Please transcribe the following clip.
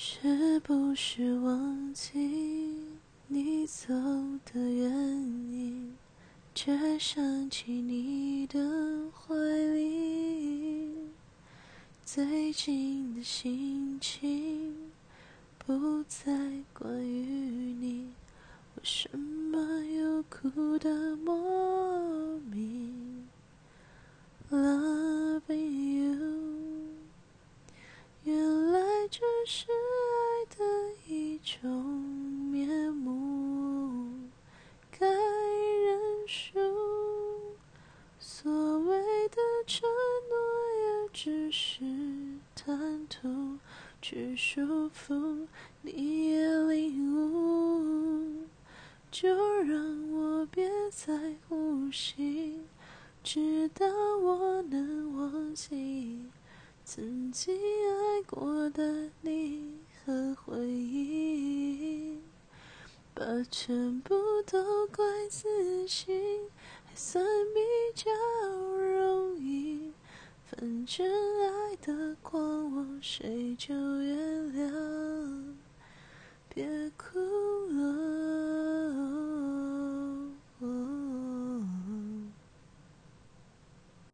是不是忘记你走的原因，却想起你的怀里？最近的心情不再关于你，为什么又哭得莫名？Loving you，原来这是只是贪图去束缚你也领悟，就让我别再呼吸，直到我能忘记曾经爱过的你和回忆，把全部都怪自己，还算比较。真爱的光芒，谁就原谅。别哭。